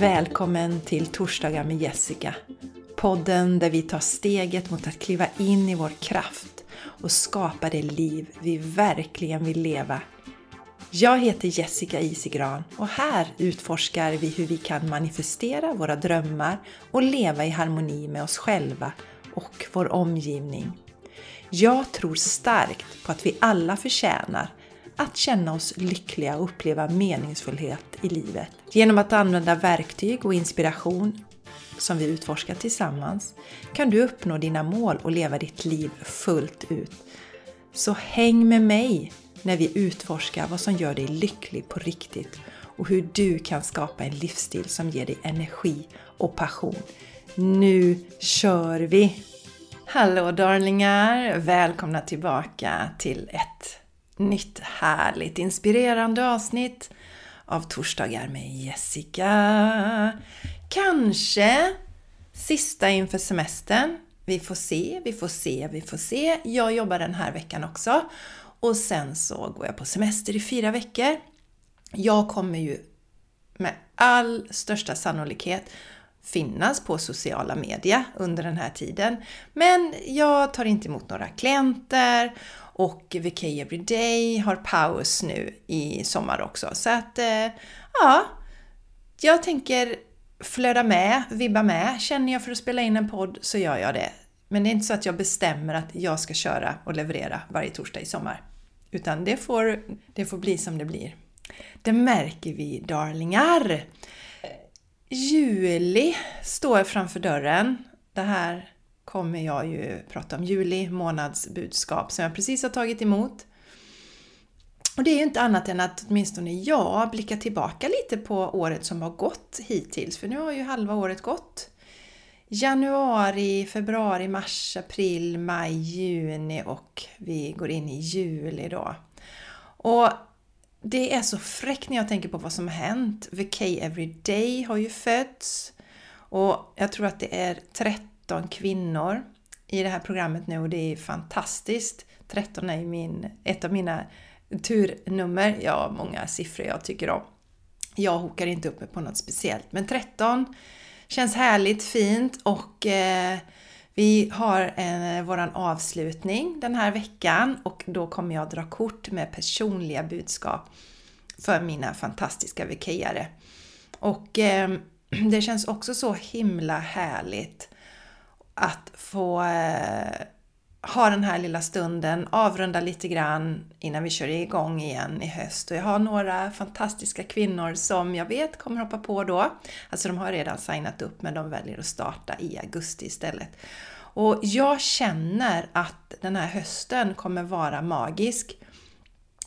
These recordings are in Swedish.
Välkommen till Torsdagar med Jessica. Podden där vi tar steget mot att kliva in i vår kraft och skapa det liv vi verkligen vill leva. Jag heter Jessica Isigran och här utforskar vi hur vi kan manifestera våra drömmar och leva i harmoni med oss själva och vår omgivning. Jag tror starkt på att vi alla förtjänar att känna oss lyckliga och uppleva meningsfullhet i livet. Genom att använda verktyg och inspiration som vi utforskar tillsammans kan du uppnå dina mål och leva ditt liv fullt ut. Så häng med mig när vi utforskar vad som gör dig lycklig på riktigt och hur du kan skapa en livsstil som ger dig energi och passion. Nu kör vi! Hallå darlingar! Välkomna tillbaka till ett nytt härligt inspirerande avsnitt av Torsdagar med Jessica. Kanske sista inför semestern. Vi får se, vi får se, vi får se. Jag jobbar den här veckan också. Och sen så går jag på semester i fyra veckor. Jag kommer ju med all största sannolikhet finnas på sociala medier under den här tiden. Men jag tar inte emot några klienter och VK Everyday har paus nu i sommar också. Så att, eh, ja, jag tänker flöda med, vibba med. Känner jag för att spela in en podd så gör jag det. Men det är inte så att jag bestämmer att jag ska köra och leverera varje torsdag i sommar. Utan det får, det får bli som det blir. Det märker vi darlingar! Juli står framför dörren. Det här kommer jag ju prata om juli månads budskap som jag precis har tagit emot. Och det är ju inte annat än att åtminstone jag blickar tillbaka lite på året som har gått hittills, för nu har ju halva året gått. Januari, februari, mars, april, maj, juni och vi går in i juli då. Och det är så fräckt när jag tänker på vad som har hänt. VK Everyday har ju fötts och jag tror att det är 13 13 kvinnor i det här programmet nu och det är fantastiskt. 13 är ju min, ett av mina turnummer. Jag har många siffror jag tycker om. Jag hokar inte upp mig på något speciellt, men 13 känns härligt, fint och eh, vi har eh, våran avslutning den här veckan och då kommer jag dra kort med personliga budskap för mina fantastiska vikare. Och eh, det känns också så himla härligt att få eh, ha den här lilla stunden, avrunda lite grann innan vi kör igång igen i höst. Och jag har några fantastiska kvinnor som jag vet kommer hoppa på då. Alltså de har redan signat upp men de väljer att starta i augusti istället. Och jag känner att den här hösten kommer vara magisk.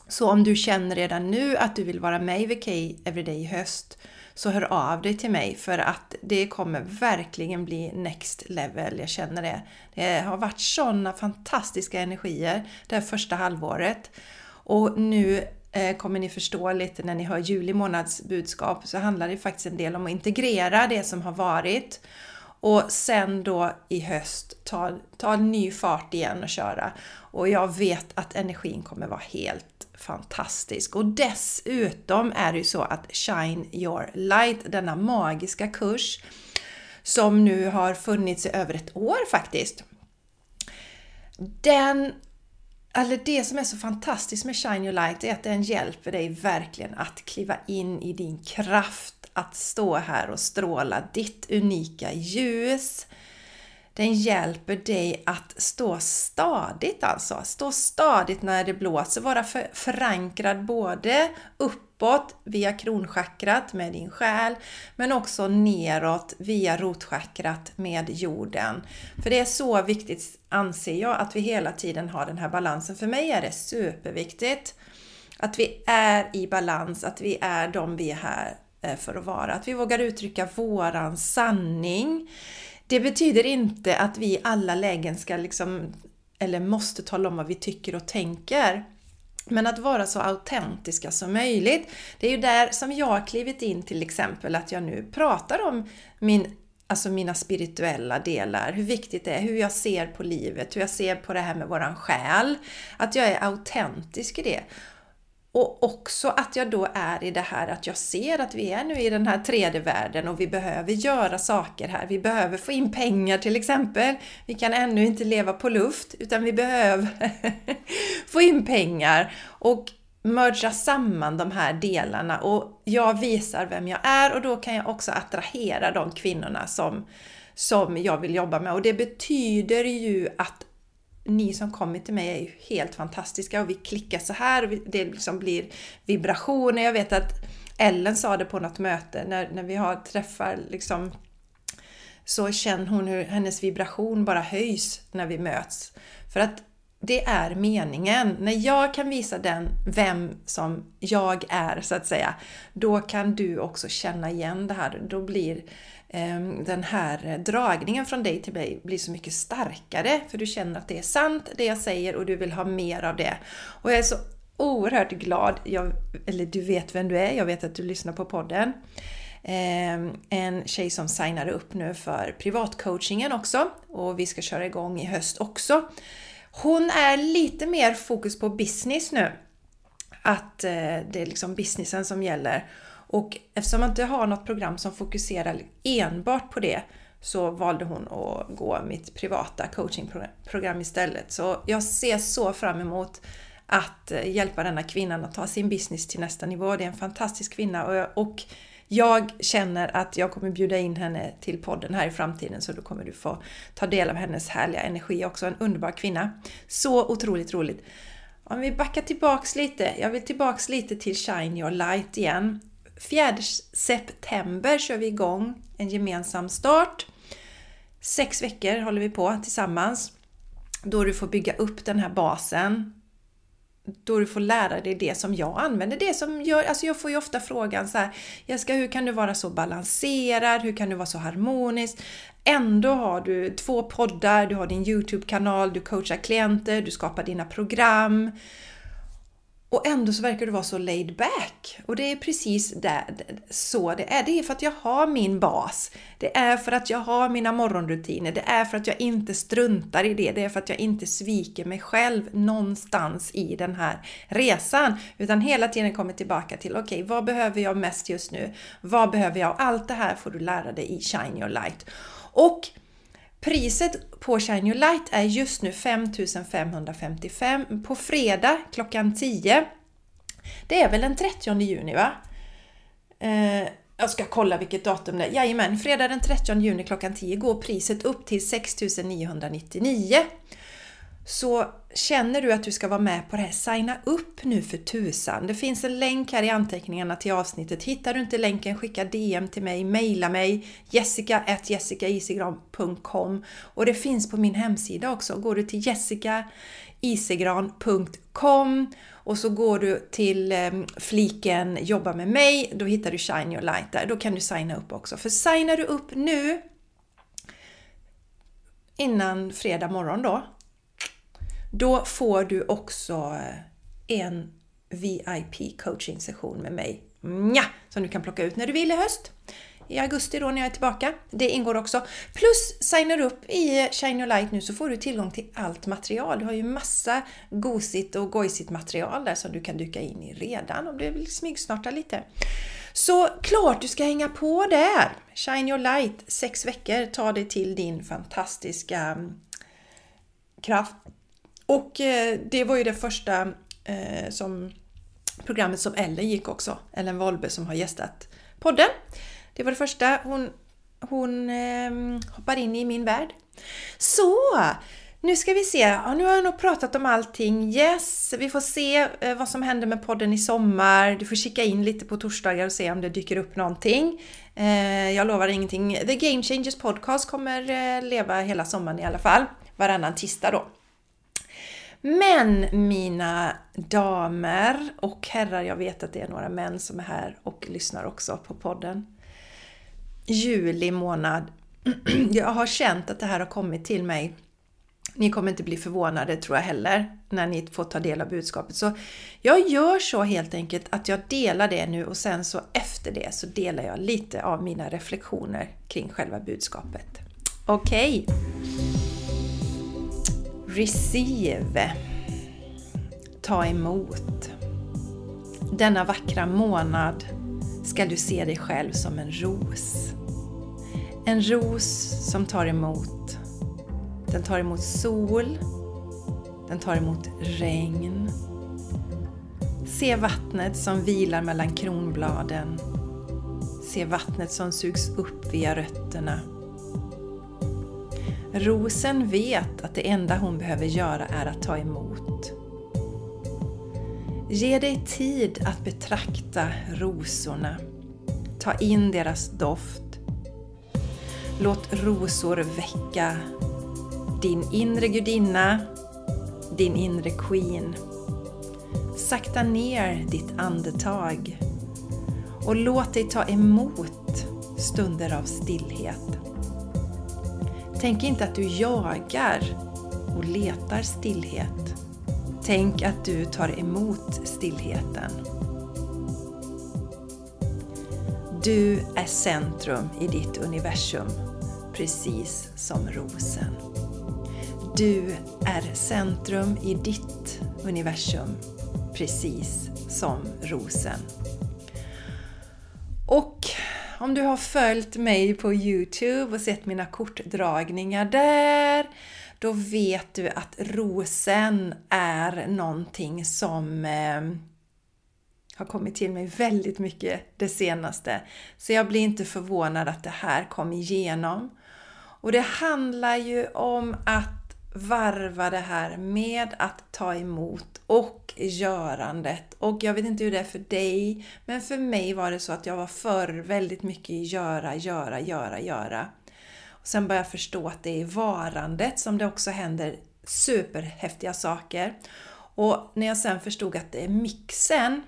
Så om du känner redan nu att du vill vara med i VK Everyday i höst så hör av dig till mig för att det kommer verkligen bli next level. Jag känner det. Det har varit sådana fantastiska energier det här första halvåret och nu eh, kommer ni förstå lite när ni hör juli månads budskap så handlar det faktiskt en del om att integrera det som har varit och sen då i höst ta, ta ny fart igen och köra. Och jag vet att energin kommer vara helt fantastisk. Och dessutom är det ju så att Shine Your Light, denna magiska kurs som nu har funnits i över ett år faktiskt. Den eller det som är så fantastiskt med Shine Your Light är att den hjälper dig verkligen att kliva in i din kraft, att stå här och stråla ditt unika ljus. Den hjälper dig att stå stadigt alltså. Stå stadigt när det blåser. Vara förankrad både uppåt via kronchakrat med din själ men också neråt via rotchakrat med jorden. För det är så viktigt anser jag att vi hela tiden har den här balansen. För mig är det superviktigt att vi är i balans, att vi är de vi är här Eh, för att vara. Att vi vågar uttrycka våran sanning det betyder inte att vi i alla lägen ska liksom, eller måste tala om vad vi tycker och tänker. Men att vara så autentiska som möjligt. Det är ju där som jag har klivit in till exempel att jag nu pratar om min, alltså mina spirituella delar, hur viktigt det är, hur jag ser på livet, hur jag ser på det här med våran själ. Att jag är autentisk i det. Och också att jag då är i det här att jag ser att vi är nu i den här tredje världen och vi behöver göra saker här. Vi behöver få in pengar till exempel. Vi kan ännu inte leva på luft utan vi behöver få in pengar och merga samman de här delarna och jag visar vem jag är och då kan jag också attrahera de kvinnorna som, som jag vill jobba med. Och det betyder ju att ni som kommer till mig är ju helt fantastiska och vi klickar så här och det liksom blir vibrationer. Jag vet att Ellen sa det på något möte när, när vi har träffar liksom så känner hon hur hennes vibration bara höjs när vi möts. För att det är meningen. När jag kan visa den vem som jag är så att säga, då kan du också känna igen det här. Då blir Ehm, den här dragningen från dig till mig blir så mycket starkare för du känner att det är sant det jag säger och du vill ha mer av det. Och jag är så oerhört glad, jag, eller du vet vem du är, jag vet att du lyssnar på podden. Ehm, en tjej som signade upp nu för privatcoachingen också och vi ska köra igång i höst också. Hon är lite mer fokus på business nu. Att eh, det är liksom businessen som gäller. Och eftersom man inte har något program som fokuserar enbart på det så valde hon att gå mitt privata coachingprogram istället. Så jag ser så fram emot att hjälpa denna kvinnan att ta sin business till nästa nivå. Det är en fantastisk kvinna och jag känner att jag kommer bjuda in henne till podden här i framtiden så då kommer du få ta del av hennes härliga energi också. En underbar kvinna. Så otroligt roligt! Om vi backar tillbaks lite, jag vill tillbaks lite till Shine Your Light igen. 4 september kör vi igång en gemensam start. Sex veckor håller vi på tillsammans. Då du får bygga upp den här basen. Då du får lära dig det som jag använder. Det som gör, alltså jag får ju ofta frågan så här, Jessica hur kan du vara så balanserad? Hur kan du vara så harmonisk? Ändå har du två poddar, du har din Youtube-kanal, du coachar klienter, du skapar dina program. Och ändå så verkar du vara så laid back. Och det är precis där, så det är. Det är för att jag har min bas. Det är för att jag har mina morgonrutiner. Det är för att jag inte struntar i det. Det är för att jag inte sviker mig själv någonstans i den här resan. Utan hela tiden kommer tillbaka till, okej, okay, vad behöver jag mest just nu? Vad behöver jag? Allt det här får du lära dig i Shine Your Light. Och Priset på Shine Your Light är just nu 5555 på fredag klockan 10. Det är väl den 30 juni va? Eh, jag ska kolla vilket datum det är. Jajamän, fredag den 30 juni klockan 10 går priset upp till 6999. Så känner du att du ska vara med på det här, signa upp nu för tusan. Det finns en länk här i anteckningarna till avsnittet. Hittar du inte länken, skicka DM till mig, mejla mig jessica.jessicaisigran.com och det finns på min hemsida också. Går du till jessicaisigran.com och så går du till ehm, fliken Jobba med mig, då hittar du Shine Your Light där. Då kan du signa upp också. För signar du upp nu innan fredag morgon då, då får du också eh, en VIP coaching session med mig. Nja, som du kan plocka ut när du vill i höst. I augusti då när jag är tillbaka. Det ingår också. Plus signar du upp i Shine Your Light nu så får du tillgång till allt material. Du har ju massa gosigt och gojsigt material där som du kan dyka in i redan om du vill smygsnarta lite. Så klart du ska hänga på där! Shine Your Light, sex veckor, ta dig till din fantastiska mm, kraft och eh, det var ju det första eh, som programmet som Ellen gick också. Ellen Wolbe som har gästat podden. Det var det första. Hon, hon eh, hoppar in i min värld. Så! Nu ska vi se. Ja, nu har jag nog pratat om allting. Yes, vi får se eh, vad som händer med podden i sommar. Du får kika in lite på torsdagar och se om det dyker upp någonting. Eh, jag lovar ingenting. The Game Changers Podcast kommer eh, leva hela sommaren i alla fall. Varannan tisdag då. Men mina damer och herrar, jag vet att det är några män som är här och lyssnar också på podden. Juli månad. Jag har känt att det här har kommit till mig. Ni kommer inte bli förvånade tror jag heller när ni får ta del av budskapet. Så jag gör så helt enkelt att jag delar det nu och sen så efter det så delar jag lite av mina reflektioner kring själva budskapet. Okej! Okay. Receive. Ta emot. denna vackra månad ska du se dig själv som en ros. En ros som tar emot. Den tar emot sol. Den tar emot regn. Se vattnet som vilar mellan kronbladen. Se vattnet som sugs upp via rötterna. Rosen vet att det enda hon behöver göra är att ta emot. Ge dig tid att betrakta rosorna. Ta in deras doft. Låt rosor väcka din inre gudinna, din inre queen. Sakta ner ditt andetag och låt dig ta emot stunder av stillhet. Tänk inte att du jagar och letar stillhet. Tänk att du tar emot stillheten. Du är centrum i ditt universum, precis som rosen. Du är centrum i ditt universum, precis som rosen. Om du har följt mig på Youtube och sett mina kortdragningar där, då vet du att rosen är någonting som eh, har kommit till mig väldigt mycket det senaste. Så jag blir inte förvånad att det här kom igenom. Och det handlar ju om att varva det här med att ta emot och görandet. Och jag vet inte hur det är för dig, men för mig var det så att jag var förr väldigt mycket i göra, göra, göra, göra. Och sen började jag förstå att det är i varandet som det också händer superhäftiga saker. Och när jag sen förstod att det är mixen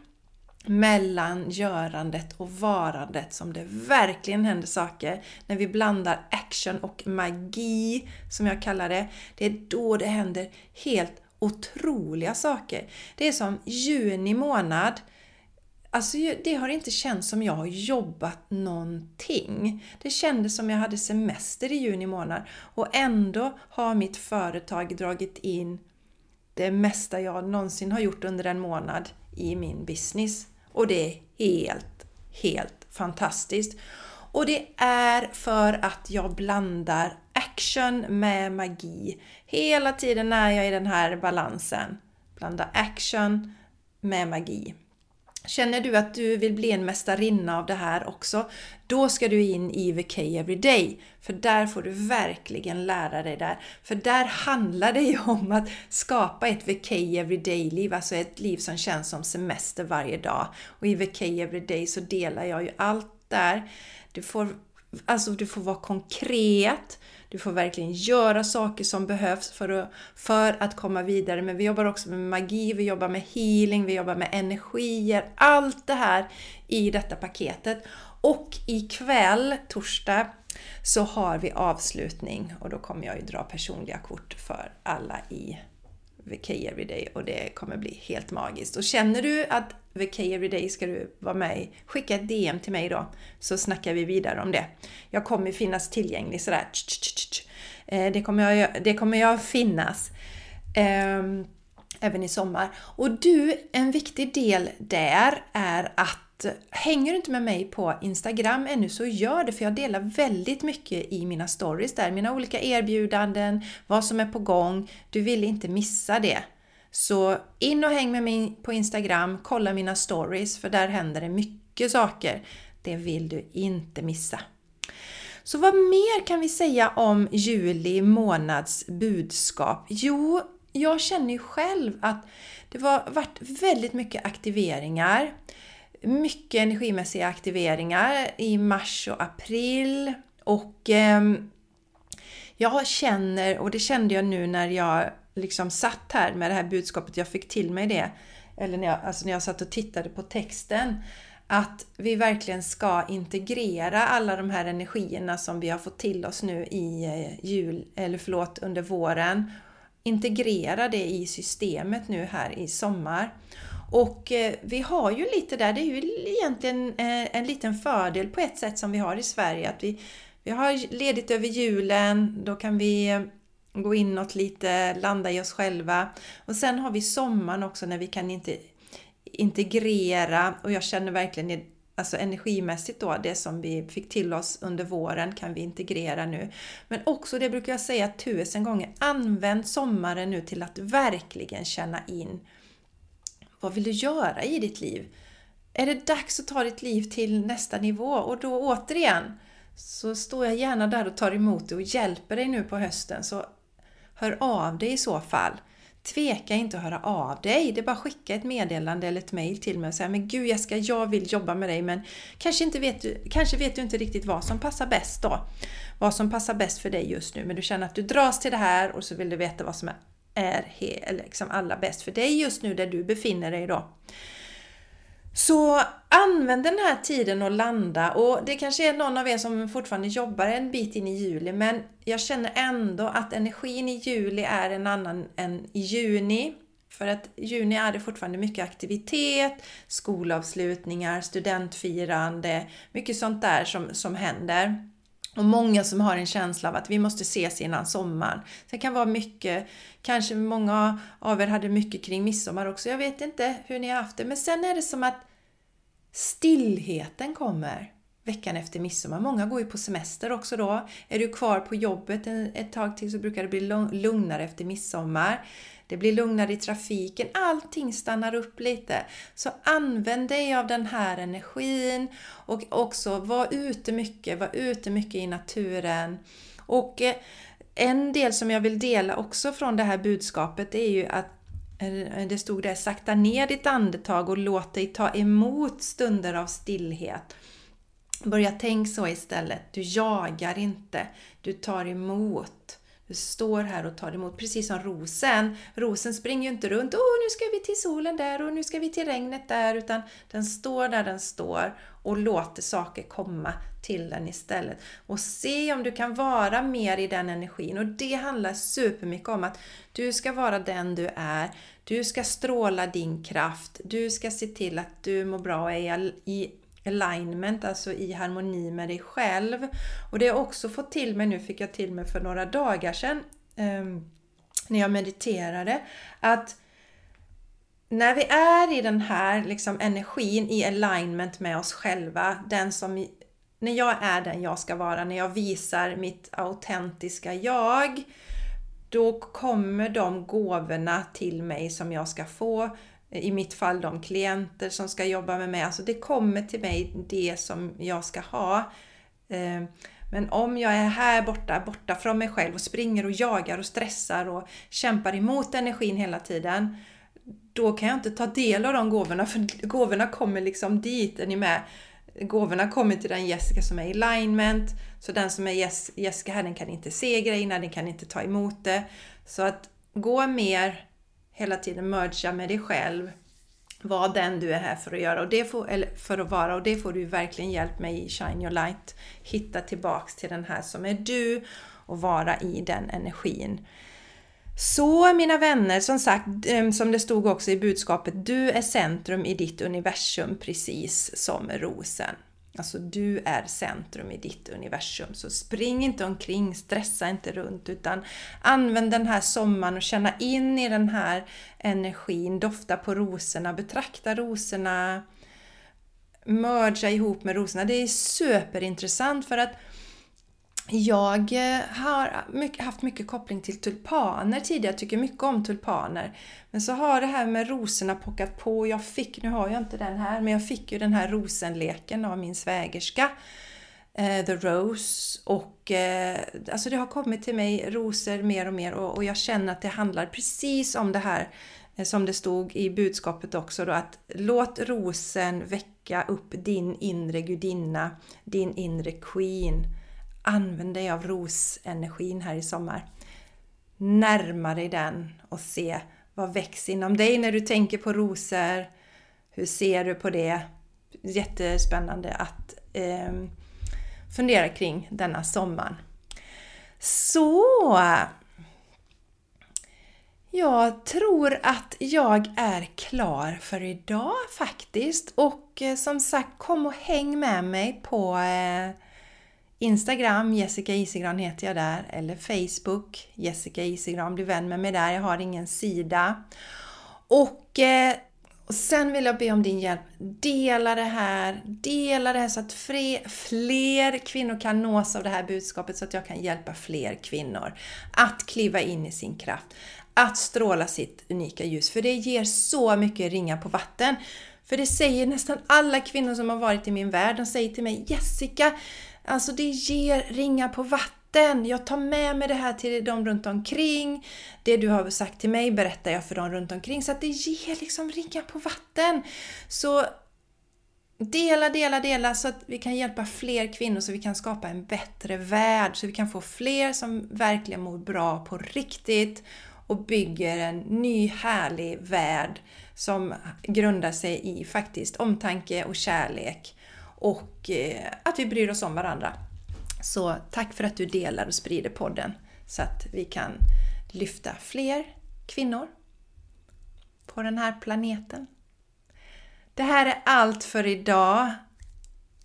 mellan görandet och varandet som det verkligen händer saker. När vi blandar action och magi, som jag kallar det. Det är då det händer helt otroliga saker. Det är som juni månad. Alltså det har inte känts som jag har jobbat någonting. Det kändes som jag hade semester i juni månad och ändå har mitt företag dragit in det mesta jag någonsin har gjort under en månad i min business. Och det är helt, helt fantastiskt. Och det är för att jag blandar action med magi. Hela tiden är jag i den här balansen. Blanda action med magi. Känner du att du vill bli en mästarinna av det här också, då ska du in i VK Everyday. För där får du verkligen lära dig där. För där handlar det ju om att skapa ett VK Everyday-liv, alltså ett liv som känns som semester varje dag. Och i VK Everyday så delar jag ju allt där. Du får, alltså du får vara konkret, du får verkligen göra saker som behövs för att, för att komma vidare. Men vi jobbar också med magi, vi jobbar med healing, vi jobbar med energier. Allt det här i detta paketet. Och ikväll, torsdag, så har vi avslutning och då kommer jag ju dra personliga kort för alla i VK Everyday och det kommer bli helt magiskt. Och känner du att VK Everyday ska du vara med i, skicka ett DM till mig då så snackar vi vidare om det. Jag kommer finnas tillgänglig sådär. Eh, det kommer jag, det kommer jag finnas. Ehm, även i sommar. Och du, en viktig del där är att hänger du inte med mig på Instagram ännu så gör det för jag delar väldigt mycket i mina stories där. Mina olika erbjudanden, vad som är på gång. Du vill inte missa det. Så in och häng med mig på Instagram, kolla mina stories för där händer det mycket saker. Det vill du inte missa. Så vad mer kan vi säga om juli månads budskap? Jo, jag känner ju själv att det har varit väldigt mycket aktiveringar mycket energimässiga aktiveringar i mars och april. Och eh, jag känner, och det kände jag nu när jag liksom satt här med det här budskapet, jag fick till mig det, eller när jag, alltså när jag satt och tittade på texten, att vi verkligen ska integrera alla de här energierna som vi har fått till oss nu i eh, jul, eller förlåt, under våren. Integrera det i systemet nu här i sommar. Och eh, vi har ju lite där, det är ju egentligen eh, en liten fördel på ett sätt som vi har i Sverige. Att vi, vi har ledigt över julen, då kan vi eh, gå inåt lite, landa i oss själva. Och sen har vi sommaren också när vi kan inte integrera och jag känner verkligen alltså energimässigt då, det som vi fick till oss under våren kan vi integrera nu. Men också, det brukar jag säga tusen gånger, använd sommaren nu till att verkligen känna in vad vill du göra i ditt liv? Är det dags att ta ditt liv till nästa nivå? Och då återigen, så står jag gärna där och tar emot dig och hjälper dig nu på hösten. Så hör av dig i så fall. Tveka inte att höra av dig. Det är bara att skicka ett meddelande eller ett mail till mig och säga Men gud Jessica, jag vill jobba med dig men kanske, inte vet du, kanske vet du inte riktigt vad som passar bäst då. Vad som passar bäst för dig just nu. Men du känner att du dras till det här och så vill du veta vad som är, är liksom allra bäst för dig just nu där du befinner dig då. Så använd den här tiden att landa och det kanske är någon av er som fortfarande jobbar en bit in i juli men jag känner ändå att energin i juli är en annan än i juni. För att i juni är det fortfarande mycket aktivitet, skolavslutningar, studentfirande, mycket sånt där som, som händer. Och många som har en känsla av att vi måste ses innan sommaren. Det kan vara mycket, kanske många av er hade mycket kring midsommar också. Jag vet inte hur ni har haft det. Men sen är det som att stillheten kommer veckan efter midsommar. Många går ju på semester också då. Är du kvar på jobbet ett tag till så brukar det bli lugnare efter midsommar. Det blir lugnare i trafiken, allting stannar upp lite. Så använd dig av den här energin och också var ute mycket, var ute mycket i naturen. Och eh, en del som jag vill dela också från det här budskapet är ju att eh, det stod där, sakta ner ditt andetag och låt dig ta emot stunder av stillhet. Börja tänk så istället. Du jagar inte, du tar emot. Du står här och tar emot, precis som rosen. Rosen springer ju inte runt, åh nu ska vi till solen där och nu ska vi till regnet där, utan den står där den står och låter saker komma till den istället. Och se om du kan vara mer i den energin. Och det handlar supermycket om att du ska vara den du är. Du ska stråla din kraft. Du ska se till att du mår bra och är i alignment, alltså i harmoni med dig själv. Och det jag också fått till mig nu, fick jag till mig för några dagar sedan eh, när jag mediterade, att när vi är i den här liksom, energin i alignment med oss själva, den som när jag är den jag ska vara, när jag visar mitt autentiska jag, då kommer de gåvorna till mig som jag ska få i mitt fall de klienter som ska jobba med mig. Alltså det kommer till mig det som jag ska ha. Eh, men om jag är här borta, borta från mig själv och springer och jagar och stressar och kämpar emot energin hela tiden. Då kan jag inte ta del av de gåvorna för gåvorna kommer liksom dit. Är ni med? Gåvorna kommer till den Jessica som är i alignment. Så den som är Jessica här den kan inte se grejerna, den kan inte ta emot det. Så att gå mer hela tiden mergea med dig själv. Var den du är här för att göra och det får, eller för att vara och det får du verkligen hjälp med i Shine Your Light. Hitta tillbaks till den här som är du och vara i den energin. Så mina vänner, som sagt, eh, som det stod också i budskapet, du är centrum i ditt universum precis som rosen. Alltså du är centrum i ditt universum. Så spring inte omkring, stressa inte runt utan använd den här sommaren och känna in i den här energin. Dofta på rosorna, betrakta rosorna, mergea ihop med rosorna. Det är superintressant för att jag eh, har har haft mycket koppling till tulpaner tidigare, jag tycker mycket om tulpaner. Men så har det här med rosorna pockat på. Jag fick, nu har jag inte den här, men jag fick ju den här rosenleken av min svägerska. Eh, The Rose. Och eh, alltså det har kommit till mig rosor mer och mer och, och jag känner att det handlar precis om det här eh, som det stod i budskapet också då att låt rosen väcka upp din inre gudinna, din inre queen Använd dig av rosenergin här i sommar. Närma dig den och se vad växer inom dig när du tänker på rosor. Hur ser du på det? Jättespännande att eh, fundera kring denna sommaren. Så! Jag tror att jag är klar för idag faktiskt. Och eh, som sagt, kom och häng med mig på eh, Instagram, Jessica Isigran heter jag där, eller Facebook, Jessica Isigran, bli vän med mig där, jag har ingen sida. Och eh, Och sen vill jag be om din hjälp. Dela det här, dela det här så att fler, fler kvinnor kan nås av det här budskapet så att jag kan hjälpa fler kvinnor att kliva in i sin kraft, att stråla sitt unika ljus. För det ger så mycket ringa på vatten. För det säger nästan alla kvinnor som har varit i min värld, de säger till mig Jessica, alltså det ger ringa på vatten. Jag tar med mig det här till de runt omkring. Det du har sagt till mig berättar jag för de runt omkring. Så att det ger liksom ringar på vatten. Så dela, dela, dela så att vi kan hjälpa fler kvinnor så vi kan skapa en bättre värld. Så vi kan få fler som verkligen mår bra på riktigt och bygger en ny härlig värld som grundar sig i faktiskt omtanke och kärlek och eh, att vi bryr oss om varandra. Så tack för att du delar och sprider podden så att vi kan lyfta fler kvinnor på den här planeten. Det här är allt för idag.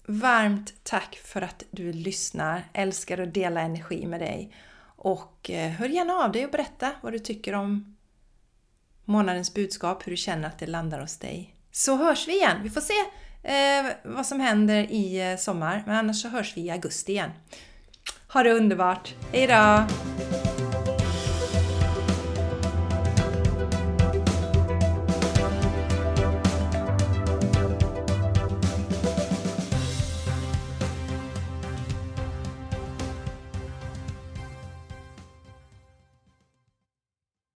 Varmt tack för att du lyssnar. Älskar att dela energi med dig. Och eh, hör gärna av dig och berätta vad du tycker om månadens budskap, hur du känner att det landar hos dig. Så hörs vi igen. Vi får se eh, vad som händer i eh, sommar. Men annars så hörs vi i augusti igen. Ha det underbart! Hejdå!